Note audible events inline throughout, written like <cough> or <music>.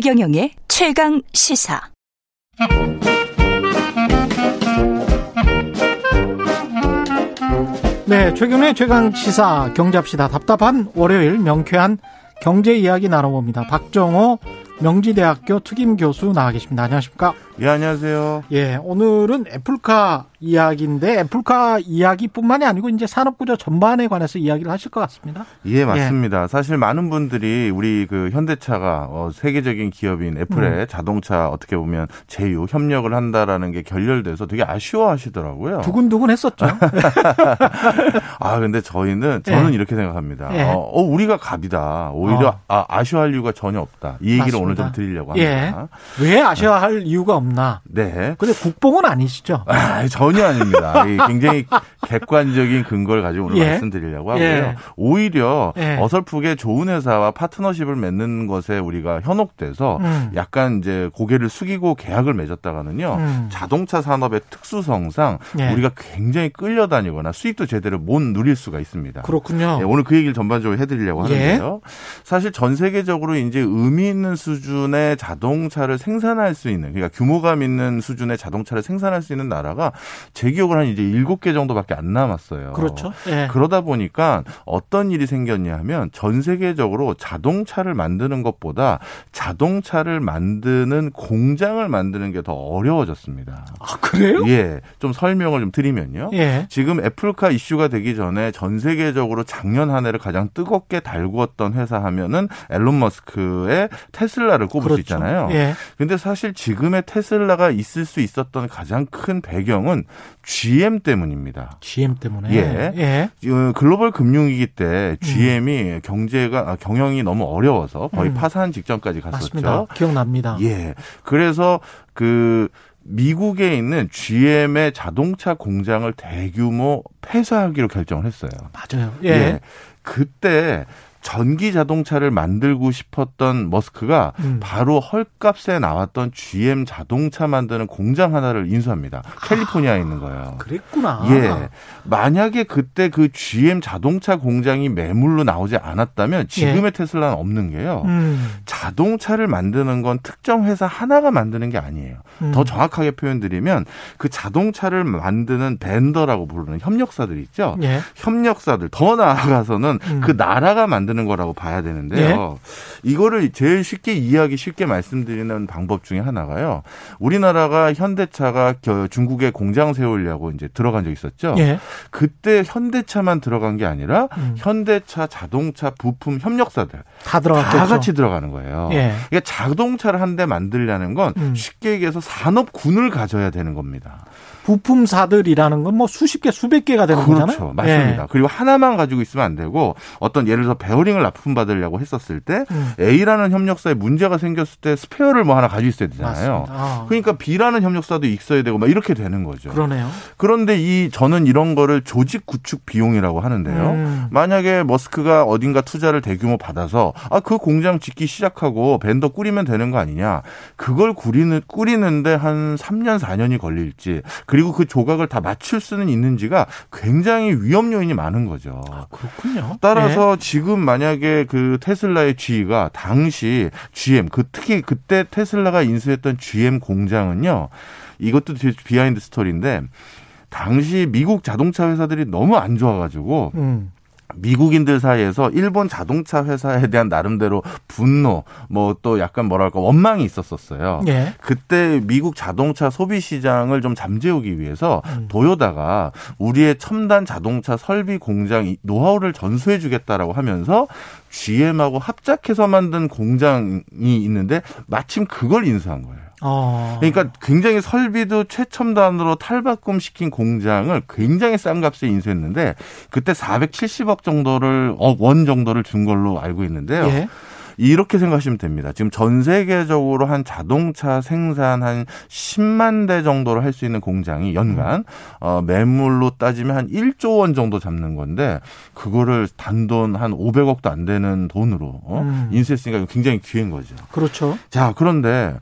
최경영의 최강 시사. 네, 최경영의 최강 시사 경잡시다 답답한 월요일 명쾌한 경제 이야기 나눠봅니다. 박정호 명지대학교 특임 교수 나와 계십니다. 안녕하십니까? 예, 안녕하세요. 예, 오늘은 애플카 이야기인데 애플카 이야기뿐만이 아니고 이제 산업구조 전반에 관해서 이야기를 하실 것 같습니다. 예, 맞습니다. 예. 사실 많은 분들이 우리 그 현대차가 어, 세계적인 기업인 애플의 음. 자동차 어떻게 보면 제휴 협력을 한다라는 게 결렬돼서 되게 아쉬워하시더라고요. 두근두근 했었죠. <laughs> 아, 근데 저희는 저는 예. 이렇게 생각합니다. 예. 어, 어, 우리가 갑이다. 오히려 어. 아, 아쉬워할 이유가 전혀 없다. 이 얘기를 맞습니다. 오늘 좀 드리려고 합니다. 예. 왜 아쉬워할 이유가 없나? 네. 근데 국뽕은 아니시죠? 아, 전혀 아닙니다. <laughs> 굉장히 객관적인 근거를 가지고 오늘 예. 말씀드리려고 하고요. 예. 오히려 예. 어설프게 좋은 회사와 파트너십을 맺는 것에 우리가 현혹돼서 음. 약간 이제 고개를 숙이고 계약을 맺었다가는요. 음. 자동차 산업의 특수성상 예. 우리가 굉장히 끌려다니거나 수익도 제대로 못 누릴 수가 있습니다. 그렇군요. 예, 오늘 그 얘기를 전반적으로 해드리려고 하는데요. 사실 전 세계적으로 이제 의미 있는 수준의 자동차를 생산할 수 있는 그러니까 규모감 있는 수준의 자동차를 생산할 수 있는 나라가 제 기억은 한 이제 일곱 개 정도밖에 안 남았어요. 그렇죠. 예. 그러다 보니까 어떤 일이 생겼냐 하면 전 세계적으로 자동차를 만드는 것보다 자동차를 만드는 공장을 만드는 게 더 어려워졌습니다. 아, 그래요? 예. 좀 설명을 좀 드리면요. 예. 지금 애플카 이슈가 되기 전에 전 세계적으로 작년 한 해를 가장 뜨겁게 달구었던 회사 하면은 앨런 머스크의 테슬라를 꼽을 그렇죠. 수 있잖아요. 예. 근데 사실 지금의 테슬라가 있을 수 있었던 가장 큰 배경은 GM 때문입니다. GM 때문에. 예. 예. 어, 글로벌 금융위기 때 GM이 음. 경제가 아, 경영이 너무 어려워서 거의 음. 파산 직전까지 갔었죠. 맞습니다. 기억납니다. 예. 그래서 그 미국에 있는 GM의 자동차 공장을 대규모 폐쇄하기로 결정을 했어요. 맞아요. 예. 예. 그때 전기 자동차를 만들고 싶었던 머스크가 음. 바로 헐값에 나왔던 GM 자동차 만드는 공장 하나를 인수합니다. 캘리포니아에 있는 거예요. 그랬구나. 예. 만약에 그때 그 GM 자동차 공장이 매물로 나오지 않았다면 지금의 예. 테슬라는 없는 게요. 음. 자동차를 만드는 건 특정 회사 하나가 만드는 게 아니에요. 음. 더 정확하게 표현드리면 그 자동차를 만드는 벤더라고 부르는 협력사들 있죠. 예. 협력사들 더 나아가서는 음. 그 나라가 만드는 되는 거라고 봐야 되는데요. 예? 이거를 제일 쉽게 이해하기 쉽게 말씀드리는 방법 중에 하나가요. 우리나라가 현대차가 중국에 공장 세우려고 이제 들어간 적 있었죠. 예? 그때 현대차만 들어간 게 아니라 음. 현대차 자동차 부품 협력사들 다 들어갔겠죠. 다 같이 들어가는 거예요. 예. 그러니까 자동차를 한 대 만들려는 건 음. 쉽게 얘기해서 산업군을 가져야 되는 겁니다. 부품사들이라는 건 뭐 수십 개, 수백 개가 되는 그렇죠. 거잖아요. 맞습니다. 예. 그리고 하나만 가지고 있으면 안 되고 어떤 예를 들어 베어링을 납품받으려고 했었을 때 음. A라는 협력사에 문제가 생겼을 때 스페어를 뭐 하나 가지고 있어야 되잖아요. 아. 그러니까 B라는 협력사도 있어야 되고 막 이렇게 되는 거죠. 그러네요. 그런데 이 저는 이런 거를 조직 구축 비용이라고 하는데요. 음. 만약에 머스크가 어딘가 투자를 대규모 받아서 아 그 공장 짓기 시작하고 벤더 꾸리면 되는 거 아니냐. 그걸 꾸리는 꾸리는데 한 3년 4년이 걸릴지 그리고 그 조각을 다 맞출 수는 있는지가 굉장히 위험 요인이 많은 거죠. 아, 그렇군요. 따라서 네. 지금 만약에 그 테슬라의 G가 당시 GM 그 특히 그때 테슬라가 인수했던 GM 공장은요. 이것도 behind story인데 당시 미국 자동차 회사들이 너무 안 좋아가지고 음. 미국인들 사이에서 일본 자동차 회사에 대한 나름대로 분노, 뭐 또 약간 뭐랄까 원망이 있었었어요. 예. 그때 미국 자동차 소비 시장을 좀 잠재우기 위해서 음. 도요다가 우리의 첨단 자동차 설비 공장 노하우를 전수해 주겠다라고 하면서 GM하고 합작해서 만든 공장이 있는데 마침 그걸 인수한 거예요. 어. 그러니까 굉장히 설비도 최첨단으로 탈바꿈 시킨 공장을 굉장히 싼 값에 인수했는데 그때 470억 정도를 어, 원 정도를 준 걸로 알고 있는데요. 예. 이렇게 생각하시면 됩니다. 지금 전 세계적으로 한 자동차 생산 한 10만 대 정도를 할 수 있는 공장이 연간 어, 매물로 따지면 한 1조 원 정도 잡는 건데 그거를 단돈 한 500억도 안 되는 돈으로 어? 음. 인수했으니까 굉장히 귀한 거죠. 그렇죠. 자, 그런데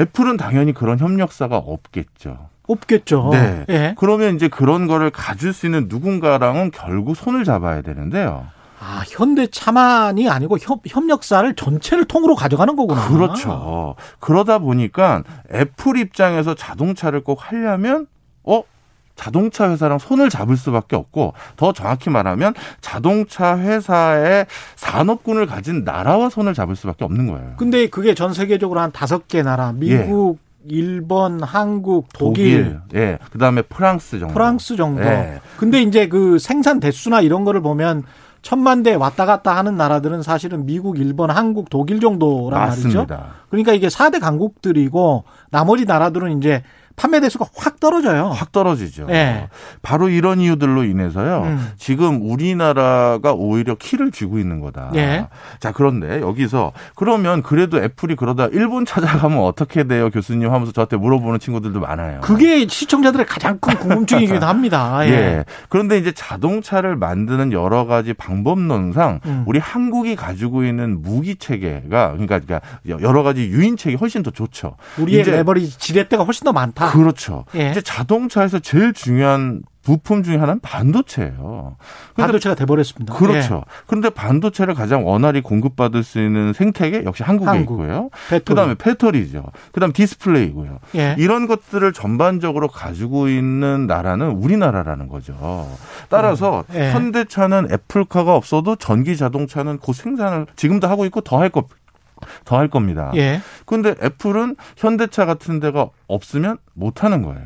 애플은 당연히 그런 협력사가 없겠죠. 없겠죠. 네. 예. 그러면 이제 그런 거를 가질 수 있는 누군가랑은 결국 손을 잡아야 되는데요. 아, 현대차만이 아니고 협, 협력사를 전체를 통으로 가져가는 거구나. 그렇죠. 그러다 보니까 애플 입장에서 자동차를 꼭 하려면 어 자동차 회사랑 손을 잡을 수밖에 없고 더 정확히 말하면 자동차 회사의 산업군을 가진 나라와 손을 잡을 수밖에 없는 거예요. 근데 그게 전 세계적으로 한 다섯 개 나라, 미국, 예. 일본, 한국, 독일, 독일, 예, 그다음에 프랑스 정도. 프랑스 정도. 예. 근데 이제 그 생산 대수나 이런 거를 보면 천만 대 왔다 갔다 하는 나라들은 사실은 미국, 일본, 한국, 독일 정도란 맞습니다. 말이죠. 그러니까 이게 4대 강국들이고 나머지 나라들은 이제 판매 대수가 확 떨어져요. 확 떨어지죠. 네. 바로 이런 이유들로 인해서요. 음. 지금 우리나라가 오히려 키를 쥐고 있는 거다. 네. 자, 그런데 여기서 그러면 그래도 애플이 그러다 일본 찾아가면 어떻게 돼요, 교수님 하면서 저한테 물어보는 친구들도 많아요. 그게 시청자들의 가장 큰 궁금증이기도 합니다. <laughs> 예. 예. 그런데 이제 자동차를 만드는 여러 가지 방법론상 음. 우리 한국이 가지고 있는 무기 체계가 그러니까, 그러니까 여러 가지 유인 체계 훨씬 더 좋죠. 우리의 레버리지 지렛대가 훨씬 더 많다. 그렇죠. 예. 이제 자동차에서 제일 중요한 부품 중에 하나는 반도체예요. 반도체가 돼버렸습니다. 그렇죠. 예. 그런데 반도체를 가장 원활히 공급받을 수 있는 생태계 역시 한국에 한국. 있고요. 배터리. 그다음에 배터리죠. 그다음 디스플레이고요. 예. 이런 것들을 전반적으로 가지고 있는 나라는 우리나라라는 거죠. 따라서 음. 예. 현대차는 애플카가 없어도 전기 자동차는 곧 생산을 지금도 하고 있고 더 할 것. 더 할 겁니다. 예. 근데 애플은 현대차 같은 데가 없으면 못 하는 거예요.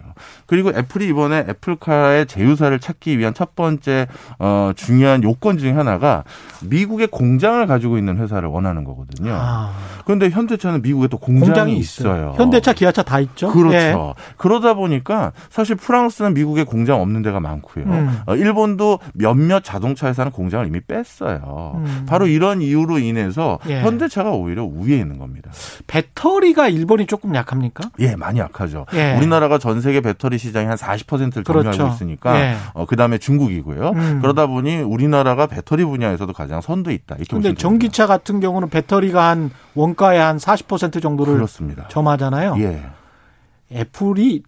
그리고 애플이 이번에 애플카의 제휴사를 찾기 위한 첫 번째 어 중요한 요건 중에 하나가 미국의 공장을 가지고 있는 회사를 원하는 거거든요. 아. 그런데 현대차는 미국에 또 공장이, 공장이 있어요. 있어요. 현대차, 기아차 다 있죠. 그렇죠. 예. 그러다 보니까 사실 프랑스는 미국에 공장 없는 데가 많고요. 음. 어, 일본도 몇몇 자동차 회사는 공장을 이미 뺐어요. 음. 바로 이런 이유로 인해서 예. 현대차가 오히려 우위에 있는 겁니다. 배터리가 일본이 조금 약합니까? 예, 많이 약. 약하죠. 예. 우리나라가 전 세계 배터리 시장이 한 40%를 점유하고 그렇죠. 있으니까 예. 어, 그다음에 중국이고요. 음. 그러다 보니 우리나라가 배터리 분야에서도 가장 선두에 있다. 이렇게 근데 전기차 같은 경우는 배터리가 한 원가의 한 40% 정도를 그렇습니다. 점하잖아요. 예. 애플이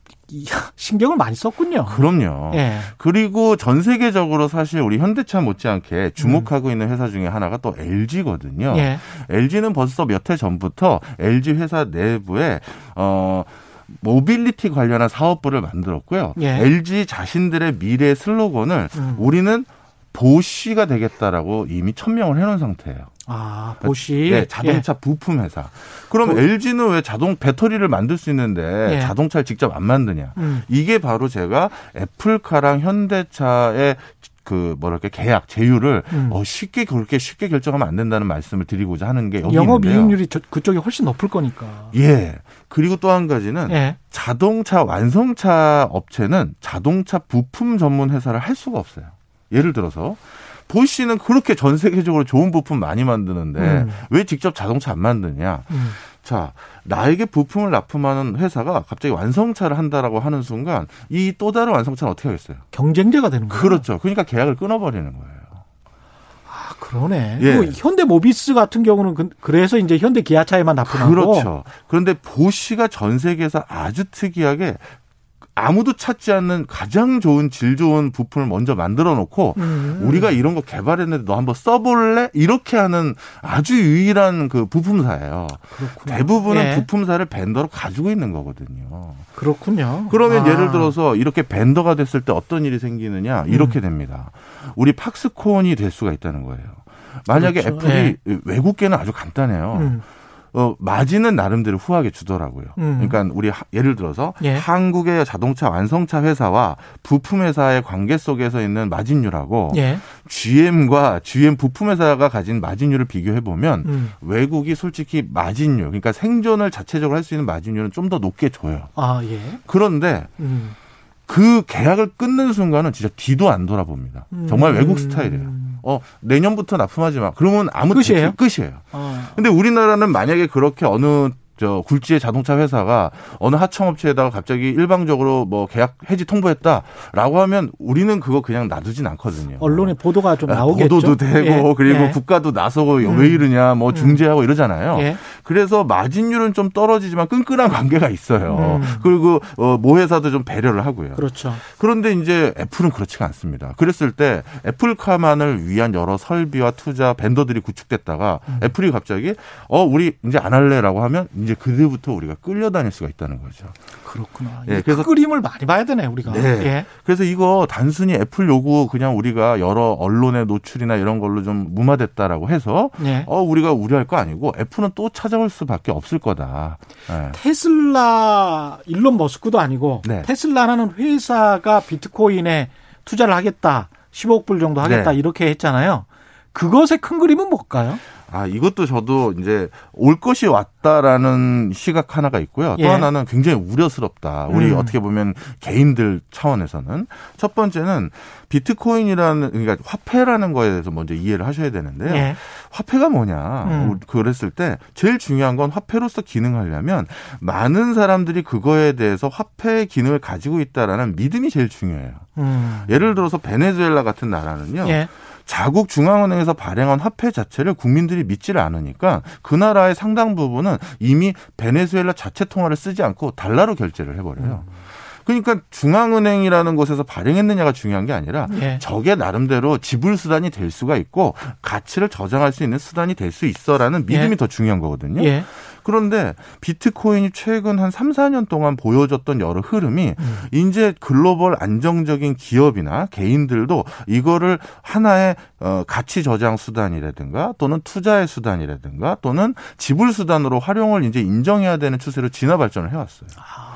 신경을 많이 썼군요. 그럼요. 예. 그리고 전 세계적으로 사실 우리 현대차 못지않게 주목하고 음. 있는 회사 중에 하나가 또 LG거든요. 예. LG는 벌써 몇 해 전부터 LG 회사 내부에 어 모빌리티 관련한 사업부를 만들었고요. 예. LG 자신들의 미래 슬로건을 음. 우리는 보쉬가 되겠다라고 이미 천명을 해놓은 상태예요. 아, 보쉬. 네, 자동차 예. 부품 회사. 그럼 보... LG는 왜 자동 배터리를 만들 수 있는데 예. 자동차를 직접 안 만드냐? 음. 이게 바로 제가 애플카랑 현대차의 그 뭐랄까 계약 제휴를 음. 어, 쉽게 그렇게 쉽게 결정하면 안 된다는 말씀을 드리고자 하는 게 여기 영업 이익률이 그쪽이 훨씬 높을 거니까. 예. 그리고 또 한 가지는 예. 자동차 완성차 업체는 자동차 부품 전문 회사를 할 수가 없어요. 예를 들어서 보시는 그렇게 전 세계적으로 좋은 부품 많이 만드는데 음. 왜 직접 자동차 안 만드냐? 음. 자, 나에게 부품을 납품하는 회사가 갑자기 완성차를 한다라고 하는 순간 이 또 다른 완성차는 어떻게 하겠어요? 경쟁자가 되는 거예요. 그렇죠. 그러니까 계약을 끊어버리는 거예요. 아, 그러네. 예. 현대 모비스 같은 경우는 그, 그래서 이제 현대 기아차에만 납품하고 그렇죠. 그런데 보시가 전 세계에서 아주 특이하게 아무도 찾지 않는 가장 좋은 질 좋은 부품을 먼저 만들어 놓고 음. 우리가 이런 거 개발했는데 너 한번 써볼래? 이렇게 하는 아주 유일한 그 부품사예요. 그렇구나. 대부분은 예. 부품사를 벤더로 가지고 있는 거거든요. 그렇군요. 그러면 아. 예를 들어서 이렇게 벤더가 됐을 때 어떤 일이 생기느냐 이렇게 음. 됩니다. 우리 팍스콘이 될 수가 있다는 거예요. 만약에 그렇죠. 애플이 예. 외국계는 아주 간단해요. 음. 어, 마진은 나름대로 후하게 주더라고요. 음. 그러니까 우리 예를 들어서 예. 한국의 자동차 완성차 회사와 부품 회사의 관계 속에서 있는 마진율하고 예. GM과 GM 부품 회사가 가진 마진율을 비교해 보면 음. 외국이 솔직히 마진율, 그러니까 생존을 자체적으로 할 수 있는 마진율은 좀 더 높게 줘요. 아, 예. 그런데 음. 그 계약을 끊는 순간은 진짜 뒤도 안 돌아봅니다. 정말 음. 외국 스타일이에요. 어 내년부터 납품하지 마. 그러면 아무 끝이에요. 끝이에요. 어. 근데 우리나라는 만약에 그렇게 어느 저 굴지의 자동차 회사가 어느 하청업체에다가 갑자기 일방적으로 뭐 계약 해지 통보했다라고 하면 우리는 그거 그냥 놔두진 않거든요. 언론에 보도가 좀 아, 나오겠죠. 보도도 되고 예. 그리고 예. 국가도 나서고 음. 왜 이러냐 뭐 음. 중재하고 이러잖아요. 예. 그래서 마진율은 좀 떨어지지만 끈끈한 관계가 있어요. 음. 그리고 어, 모 회사도 좀 배려를 하고요. 그렇죠. 그런데 이제 애플은 그렇지가 않습니다. 그랬을 때 애플카만을 위한 여러 설비와 투자 벤더들이 구축됐다가 음. 애플이 갑자기 어 우리 이제 안 할래라고 하면 이제 그때부터 우리가 끌려다닐 수가 있다는 거죠. 그렇구나. 예, 그래서 그림을 많이 봐야 되네 우리가. 네. 예. 그래서 이거 단순히 애플 요구 그냥 우리가 여러 언론의 노출이나 이런 걸로 좀 무마됐다라고 해서 예. 어 우리가 우려할 거 아니고 애플은 또 찾아올 수밖에 없을 거다. 예. 테슬라 일론 머스크도 아니고 네. 테슬라라는 회사가 비트코인에 투자를 하겠다. 15억 불 정도 하겠다 네. 이렇게 했잖아요. 그것의 큰 그림은 뭘까요? 아, 이것도 저도 이제 올 것이 왔다라는 시각 하나가 있고요. 또 예. 하나는 굉장히 우려스럽다. 우리 음. 어떻게 보면 개인들 차원에서는 첫 번째는 비트코인이라는 그러니까 화폐라는 거에 대해서 먼저 이해를 하셔야 되는데요. 예. 화폐가 뭐냐? 음. 그랬을 때 제일 중요한 건 화폐로서 기능하려면 많은 사람들이 그거에 대해서 화폐의 기능을 가지고 있다라는 믿음이 제일 중요해요. 음. 예를 들어서 베네수엘라 같은 나라는요. 예. 자국 중앙은행에서 발행한 화폐 자체를 국민들이 믿지를 않으니까 그 나라의 상당 부분은 이미 베네수엘라 자체 통화를 쓰지 않고 달러로 결제를 해버려요. 음. 그러니까 중앙은행이라는 곳에서 발행했느냐가 중요한 게 아니라 예. 저게 나름대로 지불 수단이 될 수가 있고 가치를 저장할 수 있는 수단이 될 수 있어라는 믿음이 예. 더 중요한 거거든요. 예. 그런데 비트코인이 최근 한 3, 4년 동안 보여줬던 여러 흐름이 음. 이제 글로벌 안정적인 기업이나 개인들도 이거를 하나의 어 가치 저장 수단이라든가 또는 투자의 수단이라든가 또는 지불 수단으로 활용을 이제 인정해야 되는 추세로 진화 발전을 해왔어요. 아.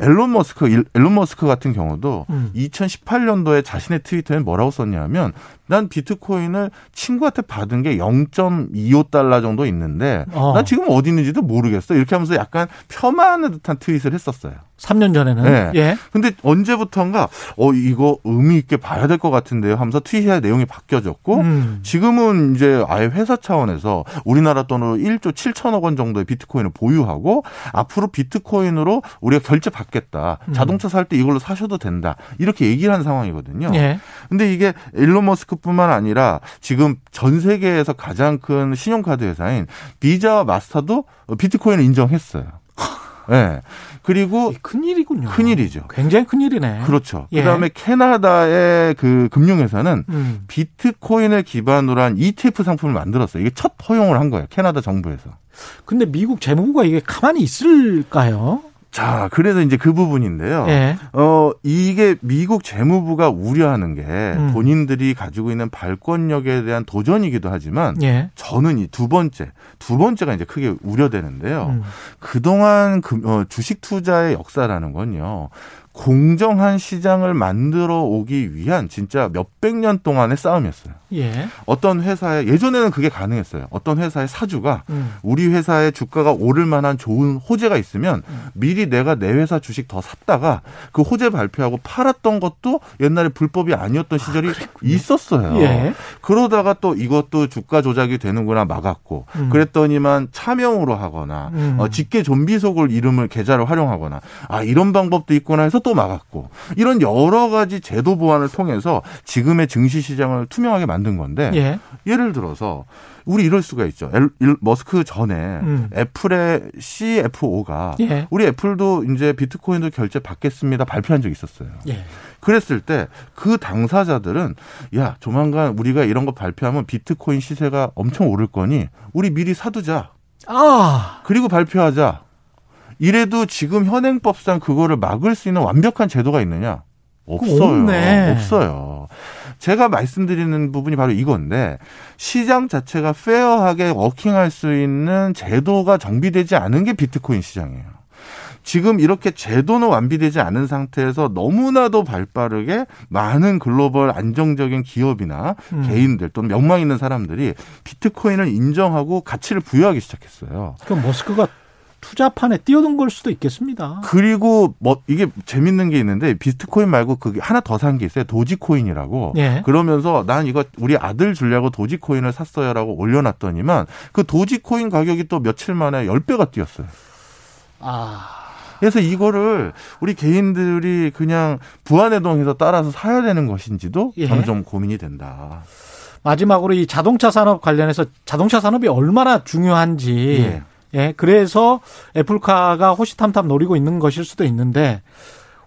앨런 머스크, 앨런 머스크 같은 경우도 음. 2018년도에 자신의 트위터에 뭐라고 썼냐면 난 비트코인을 친구한테 받은 게 0.25달러 정도 있는데 어. 나 지금 어디 있는지도 모르겠어. 이렇게 하면서 약간 폄하하는 듯한 트윗을 했었어요. 3년 전에는. 네. 예. 근데 언제부턴가 어 이거 의미 있게 봐야 될 것 같은데요. 하면서 트윗의 내용이 바뀌어졌고 음. 지금은 이제 아예 회사 차원에서 우리나라 돈으로 1조 7천억 원 정도의 비트코인을 보유하고 앞으로 비트코인으로 우리가 결제 받겠다. 음. 자동차 살 때 이걸로 사셔도 된다. 이렇게 얘기를 한 상황이거든요. 예. 근데 이게 일론 머스크 뿐만 아니라 지금 전 세계에서 가장 큰 신용카드 회사인 비자와 마스터도 비트코인을 인정했어요. 네. <laughs> 그리고 큰 일이군요. 큰 일이죠. 굉장히 큰 일이네. 그렇죠. 예. 그다음에 캐나다의 그 금융회사는 음. 비트코인을 기반으로 한 ETF 상품을 만들었어요. 이게 첫 허용을 한 거예요. 캐나다 정부에서. 근데 미국 재무부가 이게 가만히 있을까요? 자, 그래서 이제 그 부분인데요. 예. 어, 이게 미국 재무부가 우려하는 게 음. 본인들이 가지고 있는 발권력에 대한 도전이기도 하지만 예. 저는 이 두 번째, 두 번째가 이제 크게 우려되는데요. 음. 그동안 그, 어, 주식 투자의 역사라는 건요. 공정한 시장을 만들어 오기 위한 진짜 몇백 년 동안의 싸움이었어요. 예. 어떤 회사에 예전에는 그게 가능했어요. 어떤 회사의 사주가 음. 우리 회사의 주가가 오를 만한 좋은 호재가 있으면 음. 미리 내가 내 회사 주식 더 샀다가 그 호재 발표하고 팔았던 것도 옛날에 불법이 아니었던 아, 시절이 아, 있었어요. 예. 그러다가 또 이것도 주가 조작이 되는구나 막았고 음. 그랬더니만 차명으로 하거나 음. 어, 직계 좀비 속을 이름을 계좌를 활용하거나 아 이런 방법도 있구나 해서 또 막았고 이런 여러 가지 제도 보완을 통해서 지금의 증시 시장을 투명하게 만든 건데 예. 예를 들어서 우리 이럴 수가 있죠. 엘, 머스크 전에 음. 애플의 CFO가 예. 우리 애플도 이제 비트코인도 결제 받겠습니다 발표한 적이 있었어요. 예. 그랬을 때 그 당사자들은 야 조만간 우리가 이런 거 발표하면 비트코인 시세가 엄청 오를 거니 우리 미리 사두자. 아 그리고 발표하자. 이래도 지금 현행법상 그거를 막을 수 있는 완벽한 제도가 있느냐? 없어요. 없어요. 제가 말씀드리는 부분이 바로 이건데 시장 자체가 페어하게 워킹할 수 있는 제도가 정비되지 않은 게 비트코인 시장이에요. 지금 이렇게 제도는 완비되지 않은 상태에서 너무나도 발빠르게 많은 글로벌 안정적인 기업이나 음. 개인들 또는 명망 있는 사람들이 비트코인을 인정하고 가치를 부여하기 시작했어요. 그럼 머스크가 투자판에 뛰어든 걸 수도 있겠습니다. 그리고 뭐 이게 재밌는 게 있는데 비트코인 말고 그게 하나 더 산 게 있어요. 도지코인이라고. 예. 그러면서 난 이거 우리 아들 주려고 도지코인을 샀어요라고 올려놨더니만 그 도지코인 가격이 또 며칠 만에 10배가 뛰었어요. 아. 그래서 이거를 우리 개인들이 그냥 부안해동해서 따라서 사야 되는 것인지도 예. 저는 좀 고민이 된다. 마지막으로 이 자동차 산업 관련해서 자동차 산업이 얼마나 중요한지 예. 예, 그래서 애플카가 호시탐탐 노리고 있는 것일 수도 있는데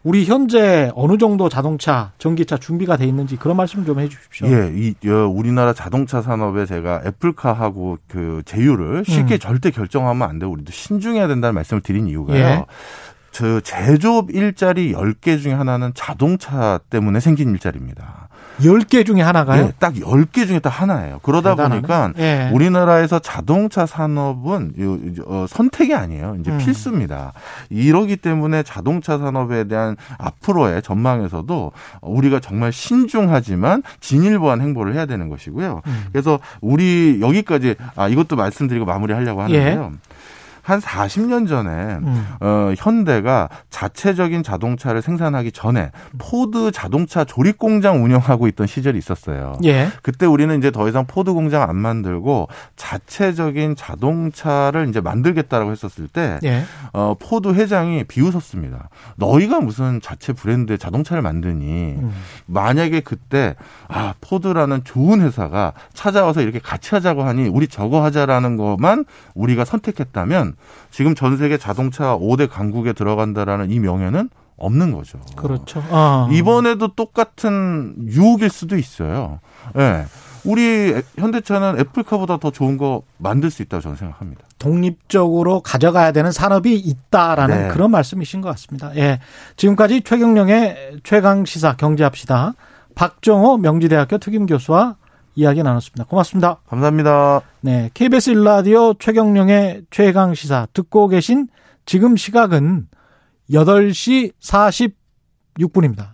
우리 현재 어느 정도 자동차, 전기차 준비가 돼 있는지 그런 말씀 좀 해 주십시오. 예, 이 어, 우리나라 자동차 산업에 제가 애플카하고 그 제휴를 쉽게 음. 절대 결정하면 안 되고 우리도 신중해야 된다는 말씀을 드린 이유가요. 예. 저 제조업 일자리 10개 중에 하나는 자동차 때문에 생긴 일자리입니다. 10개 중에 하나가요? 예, 딱 10개 중에 딱 하나예요. 그러다 대단하네. 보니까 예. 우리나라에서 자동차 산업은 요- 어, 선택이 아니에요. 이제 음. 필수입니다. 이러기 때문에 자동차 산업에 대한 앞으로의 전망에서도 우리가 정말 신중하지만 진일보한 행보를 해야 되는 것이고요. 음. 그래서 우리 여기까지 아 이것도 말씀드리고 마무리하려고 하는데요. 한 40년 전에 음. 어, 현대가 자체적인 자동차를 생산하기 전에 포드 자동차 조립 공장 운영하고 있던 시절이 있었어요. 예. 그때 우리는 이제 더 이상 포드 공장 안 만들고 자체적인 자동차를 이제 만들겠다라고 했었을 때 예. 어, 포드 회장이 비웃었습니다. 너희가 무슨 자체 브랜드의 자동차를 만드니 음. 만약에 그때 아 포드라는 좋은 회사가 찾아와서 이렇게 같이 하자고 하니 우리 저거 하자라는 것만 우리가 선택했다면 지금 전 세계 자동차 5대 강국에 들어간다라는 이 명예는 없는 거죠. 그렇죠. 어. 이번에도 똑같은 유혹일 수도 있어요. 예. 우리 현대차는 애플카보다 더 좋은 거 만들 수 있다고 저는 생각합니다. 독립적으로 가져가야 되는 산업이 있다라는 네. 그런 말씀이신 것 같습니다. 예. 지금까지 최경령의 최강 시사 경제합시다. 박정호 명지대학교 특임 교수와 이야기 나눴습니다. 고맙습니다. 감사합니다. 네. KBS 일라디오 최경령의 최강 시사 듣고 계신 지금 시각은 8시 46분입니다.